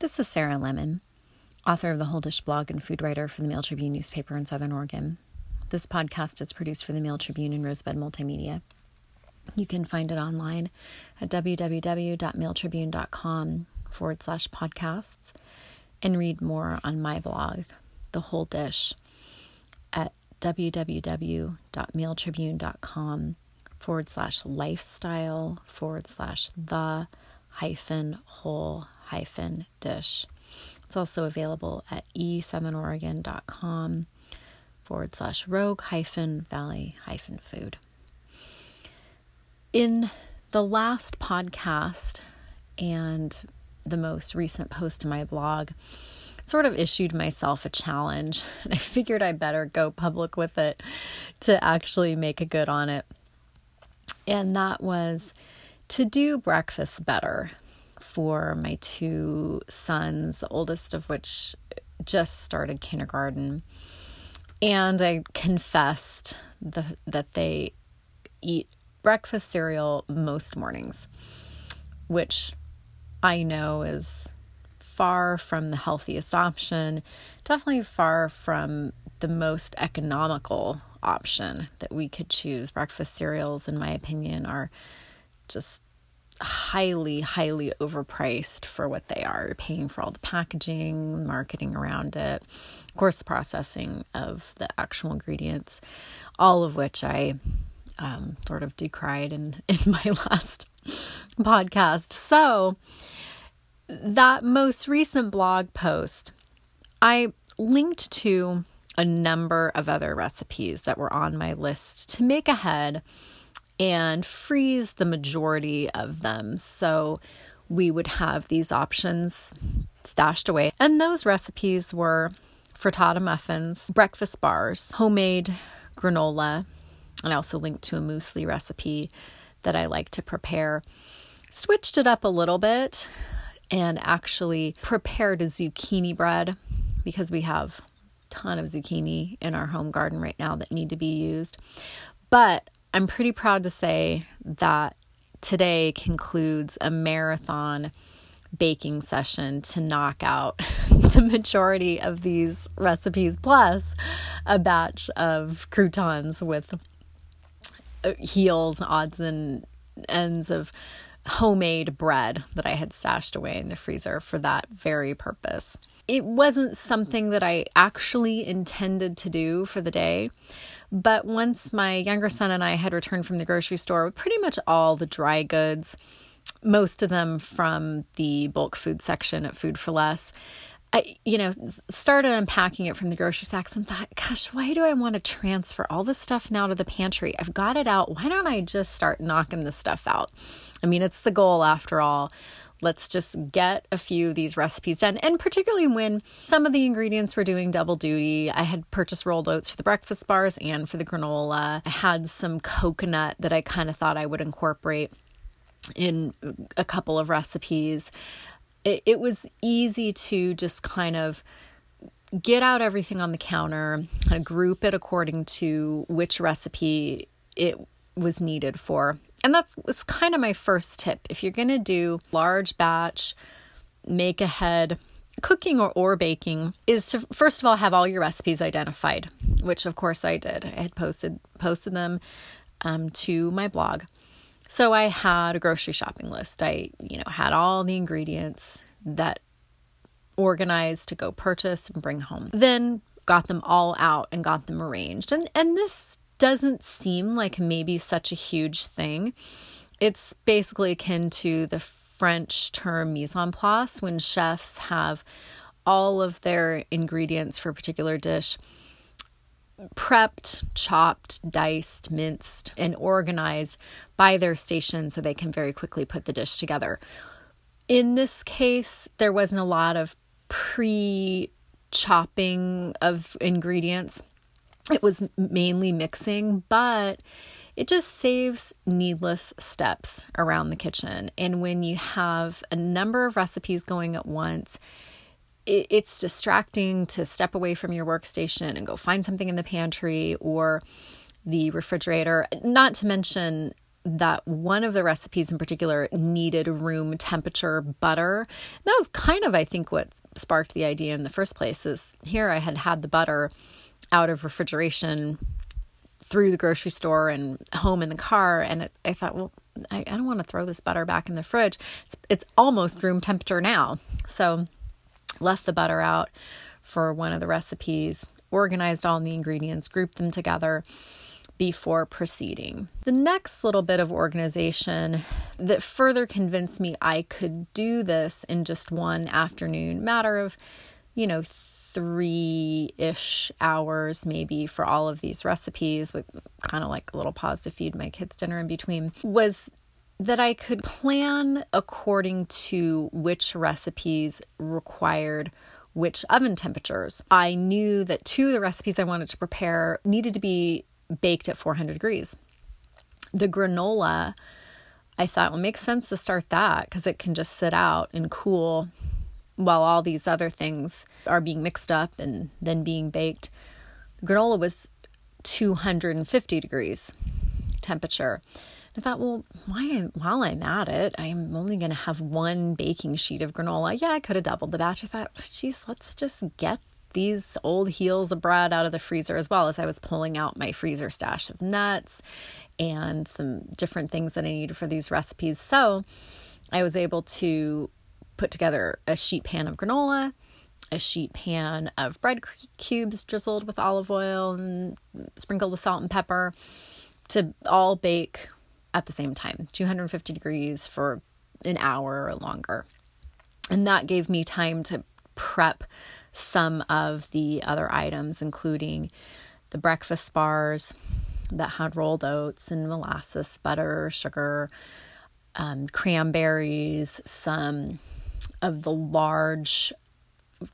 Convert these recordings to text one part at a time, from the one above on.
This is Sarah Lemon, author of the Whole Dish blog and food writer for the Mail Tribune newspaper in Southern Oregon. This podcast is produced for the Mail Tribune and Rosebud Multimedia. You can find it online at www.mailtribune.com forward slash podcasts and read more on my blog, The Whole Dish, at www.mailtribune.com forward slash lifestyle forward slash the hyphen whole hyphen dish. It's also available at e7oregon.com forward slash rogue hyphen valley hyphen food. In the last podcast and the most recent post to my blog, sort of issued myself a challenge, and I figured I better go public with it to actually make a good on it. And that was to do breakfast better for my two sons, the oldest of which just started kindergarten. And I confessed the, that they eat breakfast cereal most mornings, which I know is far from the healthiest option, definitely far from the most economical option that we could choose. Breakfast cereals, in my opinion, are just highly, highly overpriced for what they are. You're paying for all the packaging, marketing around it, of course, the processing of the actual ingredients, all of which I um, sort of decried in, in my last podcast. So, that most recent blog post, I linked to a number of other recipes that were on my list to make ahead and freeze the majority of them. So we would have these options stashed away. And those recipes were frittata muffins, breakfast bars, homemade granola, and I also linked to a muesli recipe that I like to prepare. Switched it up a little bit and actually prepared a zucchini bread because we have a ton of zucchini in our home garden right now that need to be used. But I'm pretty proud to say that today concludes a marathon baking session to knock out the majority of these recipes, plus a batch of croutons with uh, heels, odds, and ends of homemade bread that I had stashed away in the freezer for that very purpose. It wasn't something that I actually intended to do for the day, but once my younger son and I had returned from the grocery store with pretty much all the dry goods, most of them from the bulk food section at Food for Less, I, you know, started unpacking it from the grocery sacks and thought, gosh, why do I want to transfer all this stuff now to the pantry? I've got it out. Why don't I just start knocking this stuff out? I mean, it's the goal after all let's just get a few of these recipes done. And particularly when some of the ingredients were doing double duty, I had purchased rolled oats for the breakfast bars and for the granola. I had some coconut that I kind of thought I would incorporate in a couple of recipes. It, it was easy to just kind of get out everything on the counter, kind of group it according to which recipe it was needed for and that was kind of my first tip. If you're going to do large batch, make ahead cooking or, or baking is to first of all have all your recipes identified, which of course I did. I had posted posted them um, to my blog. So I had a grocery shopping list. I, you know, had all the ingredients that organized to go purchase and bring home. Then got them all out and got them arranged. And and this doesn't seem like maybe such a huge thing. It's basically akin to the French term mise en place when chefs have all of their ingredients for a particular dish prepped, chopped, diced, minced, and organized by their station so they can very quickly put the dish together. In this case, there wasn't a lot of pre chopping of ingredients. It was mainly mixing, but it just saves needless steps around the kitchen. And when you have a number of recipes going at once, it's distracting to step away from your workstation and go find something in the pantry or the refrigerator. Not to mention that one of the recipes in particular needed room temperature butter. And that was kind of, I think, what sparked the idea in the first place. Is here I had had the butter out of refrigeration through the grocery store and home in the car, and it, I thought, well, I, I don't want to throw this butter back in the fridge. It's it's almost room temperature now, so left the butter out for one of the recipes, organized all the ingredients, grouped them together before proceeding. The next little bit of organization that further convinced me I could do this in just one afternoon, matter of, you know, three ish hours maybe for all of these recipes, with kind of like a little pause to feed my kids dinner in between, was that I could plan according to which recipes required which oven temperatures. I knew that two of the recipes I wanted to prepare needed to be baked at 400 degrees. The granola, I thought, well, makes sense to start that because it can just sit out and cool while all these other things are being mixed up and then being baked. Granola was 250 degrees temperature. I thought, well, why, while I'm at it, I'm only going to have one baking sheet of granola. Yeah, I could have doubled the batch. I thought, geez, let's just get these old heels of bread out of the freezer as well as I was pulling out my freezer stash of nuts and some different things that I needed for these recipes. So I was able to put together a sheet pan of granola, a sheet pan of bread cubes drizzled with olive oil and sprinkled with salt and pepper to all bake at the same time, 250 degrees for an hour or longer. And that gave me time to prep some of the other items, including the breakfast bars that had rolled oats and molasses, butter, sugar, um, cranberries, some of the large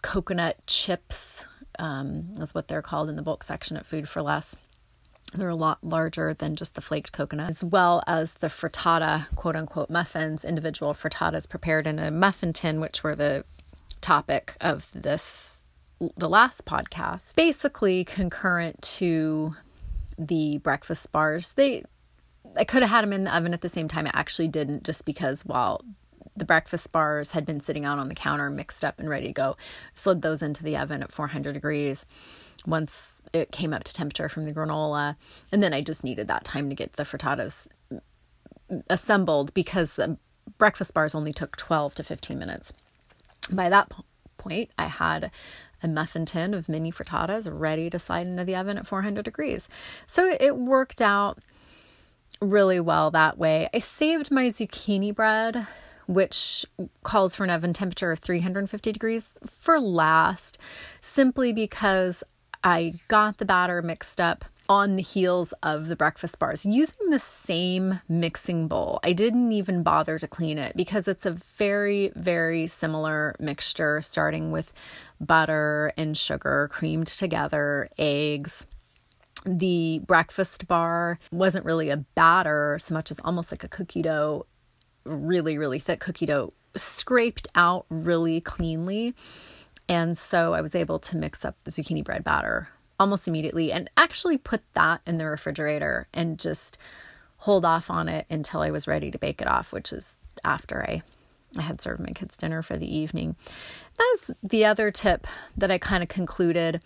coconut chips. Um, that's what they're called in the bulk section at Food for Less. They're a lot larger than just the flaked coconut, as well as the frittata, quote unquote, muffins, individual frittatas prepared in a muffin tin, which were the topic of this the last podcast, basically concurrent to the breakfast bars. They I could have had them in the oven at the same time. I actually didn't just because while the breakfast bars had been sitting out on the counter mixed up and ready to go, slid those into the oven at 400 degrees once it came up to temperature from the granola. And then I just needed that time to get the frittatas assembled because the breakfast bars only took 12 to 15 minutes. By that point, I had a muffin tin of mini frittatas ready to slide into the oven at 400 degrees. So it worked out really well that way. I saved my zucchini bread, which calls for an oven temperature of 350 degrees, for last, simply because I got the batter mixed up on the heels of the breakfast bars using the same mixing bowl. I didn't even bother to clean it because it's a very, very similar mixture, starting with butter and sugar creamed together, eggs. The breakfast bar wasn't really a batter so much as almost like a cookie dough, really, really thick cookie dough, scraped out really cleanly. And so I was able to mix up the zucchini bread batter almost immediately and actually put that in the refrigerator and just hold off on it until I was ready to bake it off, which is after I I had served my kids dinner for the evening. That's the other tip that I kind of concluded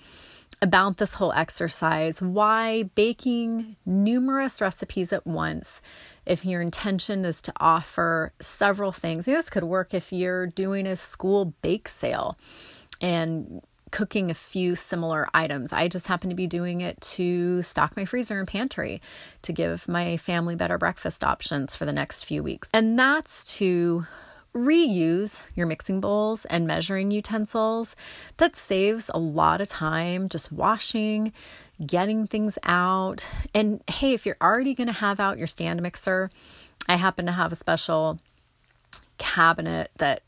about this whole exercise why baking numerous recipes at once if your intention is to offer several things this could work if you're doing a school bake sale and cooking a few similar items. I just happen to be doing it to stock my freezer and pantry to give my family better breakfast options for the next few weeks. And that's to reuse your mixing bowls and measuring utensils. That saves a lot of time just washing, getting things out. And hey, if you're already going to have out your stand mixer, I happen to have a special cabinet that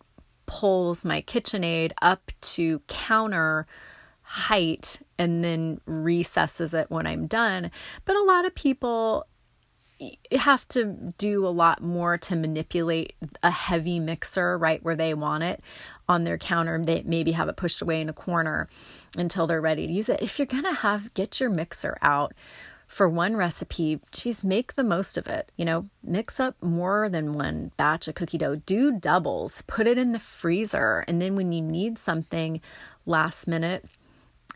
pulls my KitchenAid up to counter height and then recesses it when I'm done. But a lot of people have to do a lot more to manipulate a heavy mixer right where they want it on their counter. They maybe have it pushed away in a corner until they're ready to use it. If you're to have, get your mixer out for one recipe, geez, make the most of it. You know, mix up more than one batch of cookie dough, do doubles, put it in the freezer. And then when you need something last minute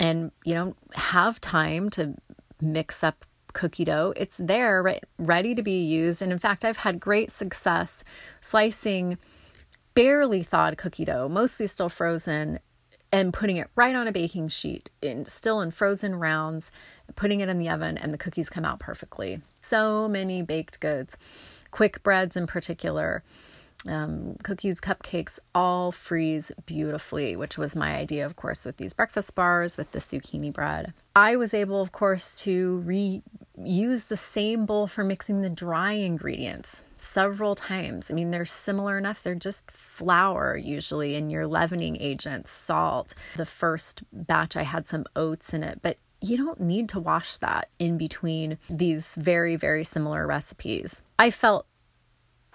and, you know, have time to mix up cookie dough, it's there, ready to be used. And in fact, I've had great success slicing barely thawed cookie dough, mostly still frozen, and putting it right on a baking sheet, in, still in frozen rounds putting it in the oven, and the cookies come out perfectly. So many baked goods, quick breads in particular, um, cookies, cupcakes, all freeze beautifully, which was my idea, of course, with these breakfast bars with the zucchini bread. I was able, of course, to reuse the same bowl for mixing the dry ingredients several times. I mean, they're similar enough. They're just flour usually and your leavening agents, salt. The first batch, I had some oats in it, but you don't need to wash that in between these very, very similar recipes. I felt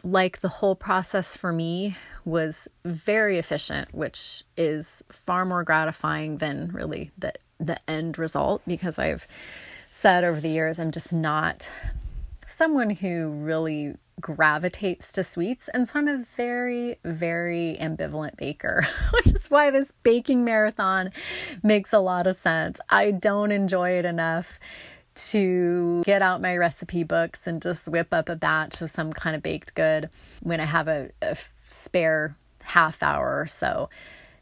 like the whole process for me was very efficient, which is far more gratifying than really the, the end result because I've said over the years I'm just not someone who really gravitates to sweets and so I'm a very, very ambivalent baker, which is why this baking marathon makes a lot of sense. I don't enjoy it enough to get out my recipe books and just whip up a batch of some kind of baked good when I have a, a spare half hour or so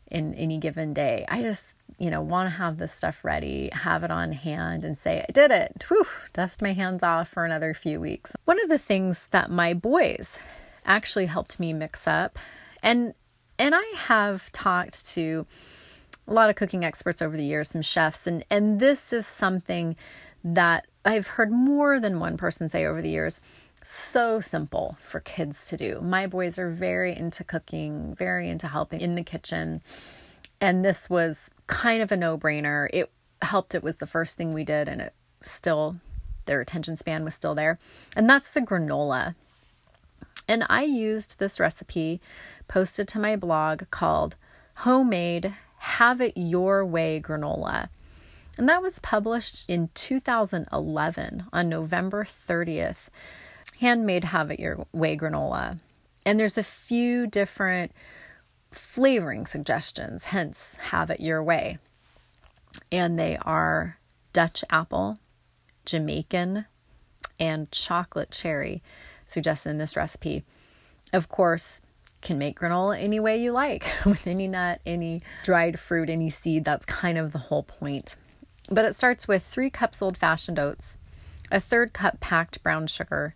in any given day. I just, you know, want to have this stuff ready, have it on hand, and say, I did it. Whew, dust my hands off for another few weeks. One of the things that my boys actually helped me mix up, and and I have talked to a lot of cooking experts over the years, some chefs, and and this is something that I've heard more than one person say over the years so simple for kids to do. My boys are very into cooking, very into helping in the kitchen. And this was kind of a no brainer. It helped. It was the first thing we did, and it still, their attention span was still there. And that's the granola. And I used this recipe posted to my blog called Homemade Have It Your Way Granola. And that was published in 2011 on November 30th handmade have it your way granola. And there's a few different flavoring suggestions, hence have it your way. And they are Dutch apple, Jamaican, and chocolate cherry suggested in this recipe. Of course, can make granola any way you like with any nut, any dried fruit, any seed. That's kind of the whole point. But it starts with three cups old fashioned oats, a third cup packed brown sugar,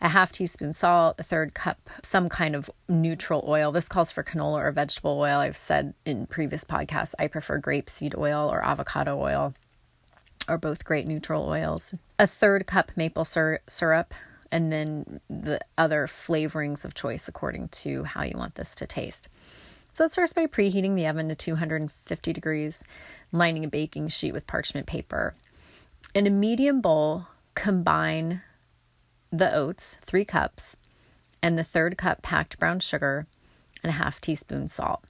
a half teaspoon salt, a third cup some kind of neutral oil. This calls for canola or vegetable oil. I've said in previous podcasts I prefer grapeseed oil or avocado oil, Are both great neutral oils. A third cup maple sur- syrup, and then the other flavorings of choice according to how you want this to taste. So it starts by preheating the oven to 250 degrees, lining a baking sheet with parchment paper. In a medium bowl, combine the oats, three cups, and the third cup packed brown sugar and a half teaspoon salt.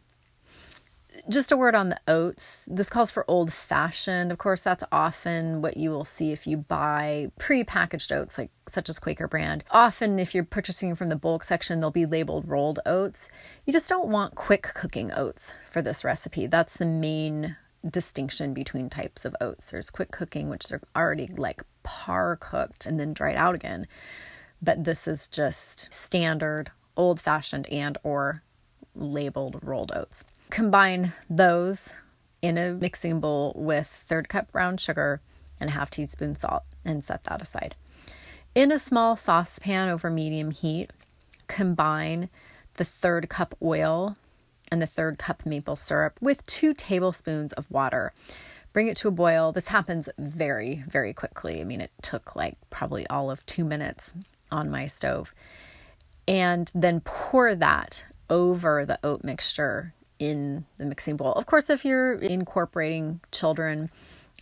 Just a word on the oats. This calls for old fashioned. Of course, that's often what you will see if you buy pre-packaged oats, like such as Quaker brand. Often, if you're purchasing from the bulk section, they'll be labeled rolled oats. You just don't want quick cooking oats for this recipe. That's the main distinction between types of oats. There's quick cooking, which they're already like par cooked and then dried out again. But this is just standard old fashioned and or labeled rolled oats. Combine those in a mixing bowl with third cup brown sugar and a half teaspoon salt and set that aside. In a small saucepan over medium heat, combine the third cup oil and the third cup maple syrup with two tablespoons of water. Bring it to a boil. This happens very, very quickly. I mean, it took like probably all of two minutes on my stove. And then pour that over the oat mixture in the mixing bowl. Of course, if you're incorporating children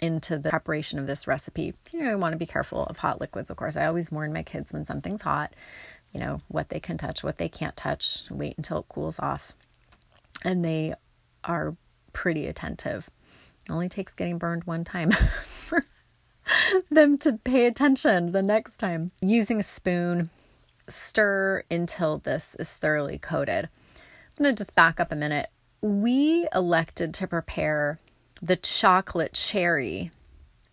into the preparation of this recipe, you know, you want to be careful of hot liquids, of course. I always warn my kids when something's hot, you know, what they can touch, what they can't touch, wait until it cools off and they are pretty attentive. It only takes getting burned one time for them to pay attention the next time. Using a spoon, stir until this is thoroughly coated. I'm going to just back up a minute. We elected to prepare the chocolate cherry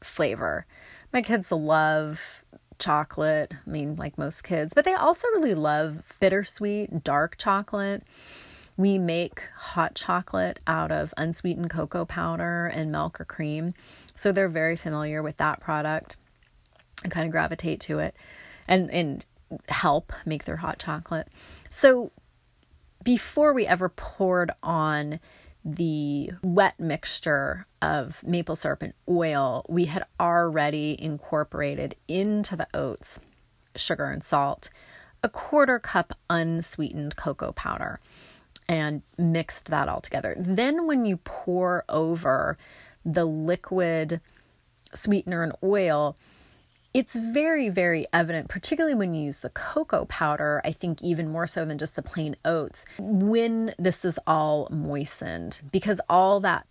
flavor. My kids love chocolate, I mean, like most kids, but they also really love bittersweet, dark chocolate. We make hot chocolate out of unsweetened cocoa powder and milk or cream. So they're very familiar with that product and kind of gravitate to it and, and help make their hot chocolate. So before we ever poured on the wet mixture of maple syrup and oil, we had already incorporated into the oats, sugar and salt, a quarter cup unsweetened cocoa powder and mixed that all together. Then, when you pour over the liquid sweetener and oil, it's very, very evident, particularly when you use the cocoa powder, I think even more so than just the plain oats, when this is all moistened, because all that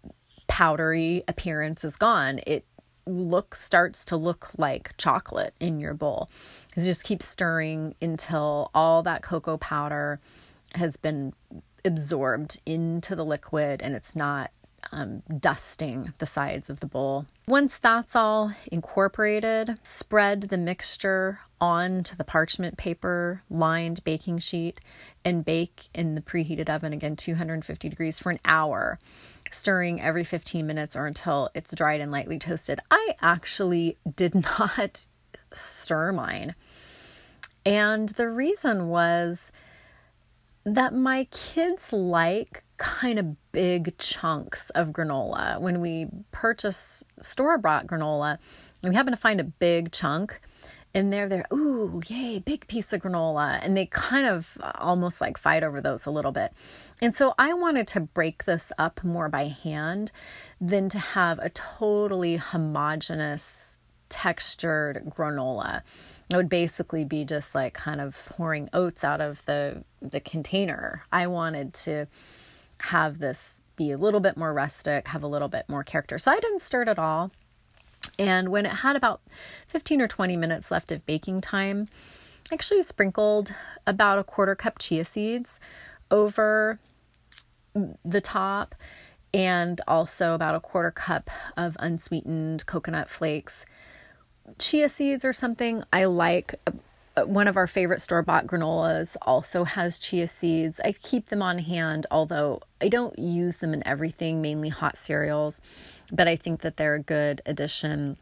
powdery appearance is gone. It look starts to look like chocolate in your bowl. You just keep stirring until all that cocoa powder has been absorbed into the liquid and it's not um, dusting the sides of the bowl. Once that's all incorporated, spread the mixture onto the parchment paper lined baking sheet and bake in the preheated oven again 250 degrees for an hour stirring every 15 minutes or until it's dried and lightly toasted i actually did not stir mine and the reason was that my kids like kind of big chunks of granola. When we purchase store bought granola, we happen to find a big chunk and they're there, ooh, yay, big piece of granola. And they kind of uh, almost like fight over those a little bit. And so I wanted to break this up more by hand than to have a totally homogenous textured granola. It would basically be just like kind of pouring oats out of the the container. I wanted to have this be a little bit more rustic, have a little bit more character. So I didn't stir it at all. And when it had about 15 or 20 minutes left of baking time, I actually sprinkled about a quarter cup chia seeds over the top and also about a quarter cup of unsweetened coconut flakes. Chia seeds or something I like uh, one of our favorite store bought granolas also has chia seeds. I keep them on hand, although I don't use them in everything, mainly hot cereals, but I think that they're a good addition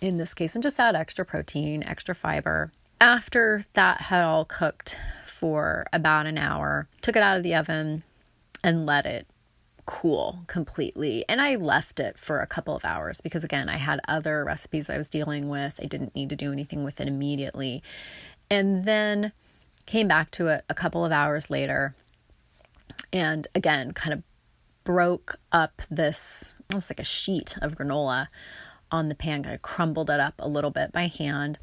in this case and just add extra protein, extra fiber. After that had all cooked for about an hour, took it out of the oven and let it cool completely. And I left it for a couple of hours because, again, I had other recipes I was dealing with. I didn't need to do anything with it immediately. And then came back to it a couple of hours later and again, kind of broke up this almost like a sheet of granola on the pan, kind of crumbled it up a little bit by hand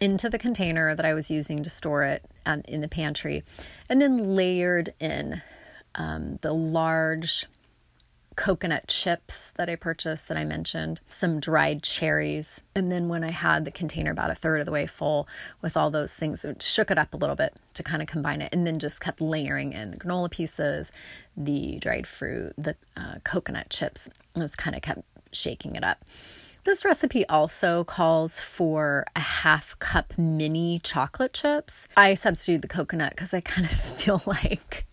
into the container that I was using to store it um, in the pantry, and then layered in um, the large coconut chips that I purchased that I mentioned, some dried cherries. And then when I had the container about a third of the way full with all those things, it shook it up a little bit to kind of combine it and then just kept layering in the granola pieces, the dried fruit, the uh, coconut chips. And just kind of kept shaking it up. This recipe also calls for a half cup mini chocolate chips. I substitute the coconut because I kind of feel like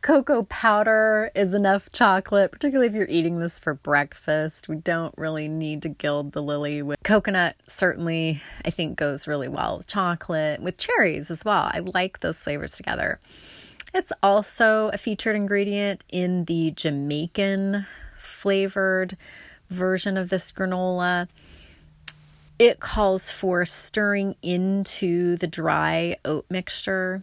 cocoa powder is enough chocolate, particularly if you're eating this for breakfast. We don't really need to gild the lily with coconut, certainly, I think goes really well with chocolate, with cherries as well. I like those flavors together. It's also a featured ingredient in the Jamaican flavored version of this granola. It calls for stirring into the dry oat mixture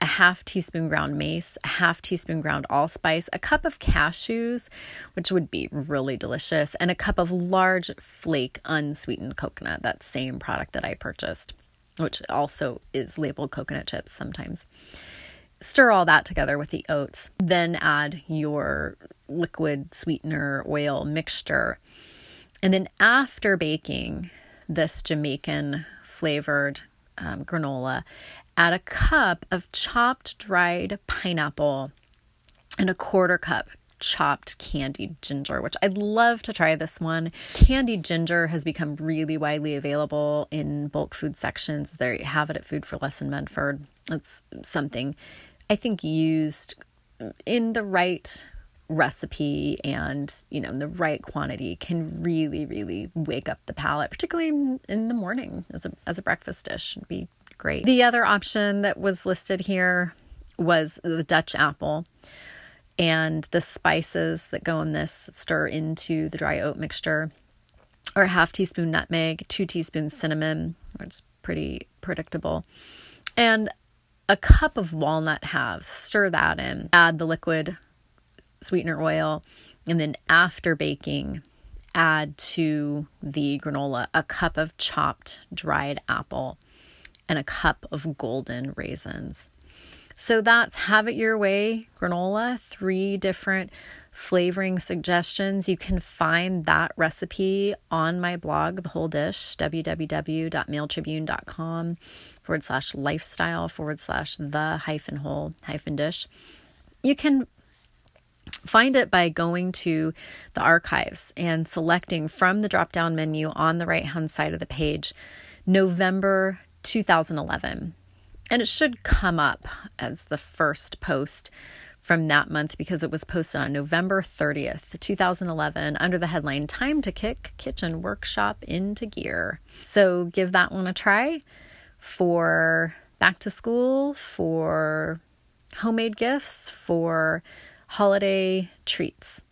a half teaspoon ground mace, a half teaspoon ground allspice, a cup of cashews, which would be really delicious, and a cup of large flake unsweetened coconut, that same product that I purchased, which also is labeled coconut chips sometimes. Stir all that together with the oats, then add your liquid sweetener oil mixture. And then after baking, this Jamaican flavored um, granola, add a cup of chopped dried pineapple and a quarter cup chopped candied ginger, which I'd love to try this one. Candied ginger has become really widely available in bulk food sections. There you have it at Food for Less in Medford. It's something I think used in the right recipe and you know in the right quantity can really really wake up the palate particularly in the morning as a as a breakfast dish be great. The other option that was listed here was the dutch apple and the spices that go in this stir into the dry oat mixture or a half teaspoon nutmeg two teaspoons cinnamon which is pretty predictable and a cup of walnut halves. Stir that in. Add the liquid sweetener oil, and then after baking, add to the granola a cup of chopped dried apple and a cup of golden raisins. So that's Have It Your Way granola, three different flavoring suggestions. You can find that recipe on my blog, The Whole Dish, www.mailtribune.com forward slash lifestyle forward slash the hyphen whole hyphen dish. You can Find it by going to the archives and selecting from the drop down menu on the right hand side of the page November 2011. And it should come up as the first post from that month because it was posted on November 30th, 2011, under the headline Time to Kick Kitchen Workshop into Gear. So give that one a try for back to school, for homemade gifts, for holiday treats.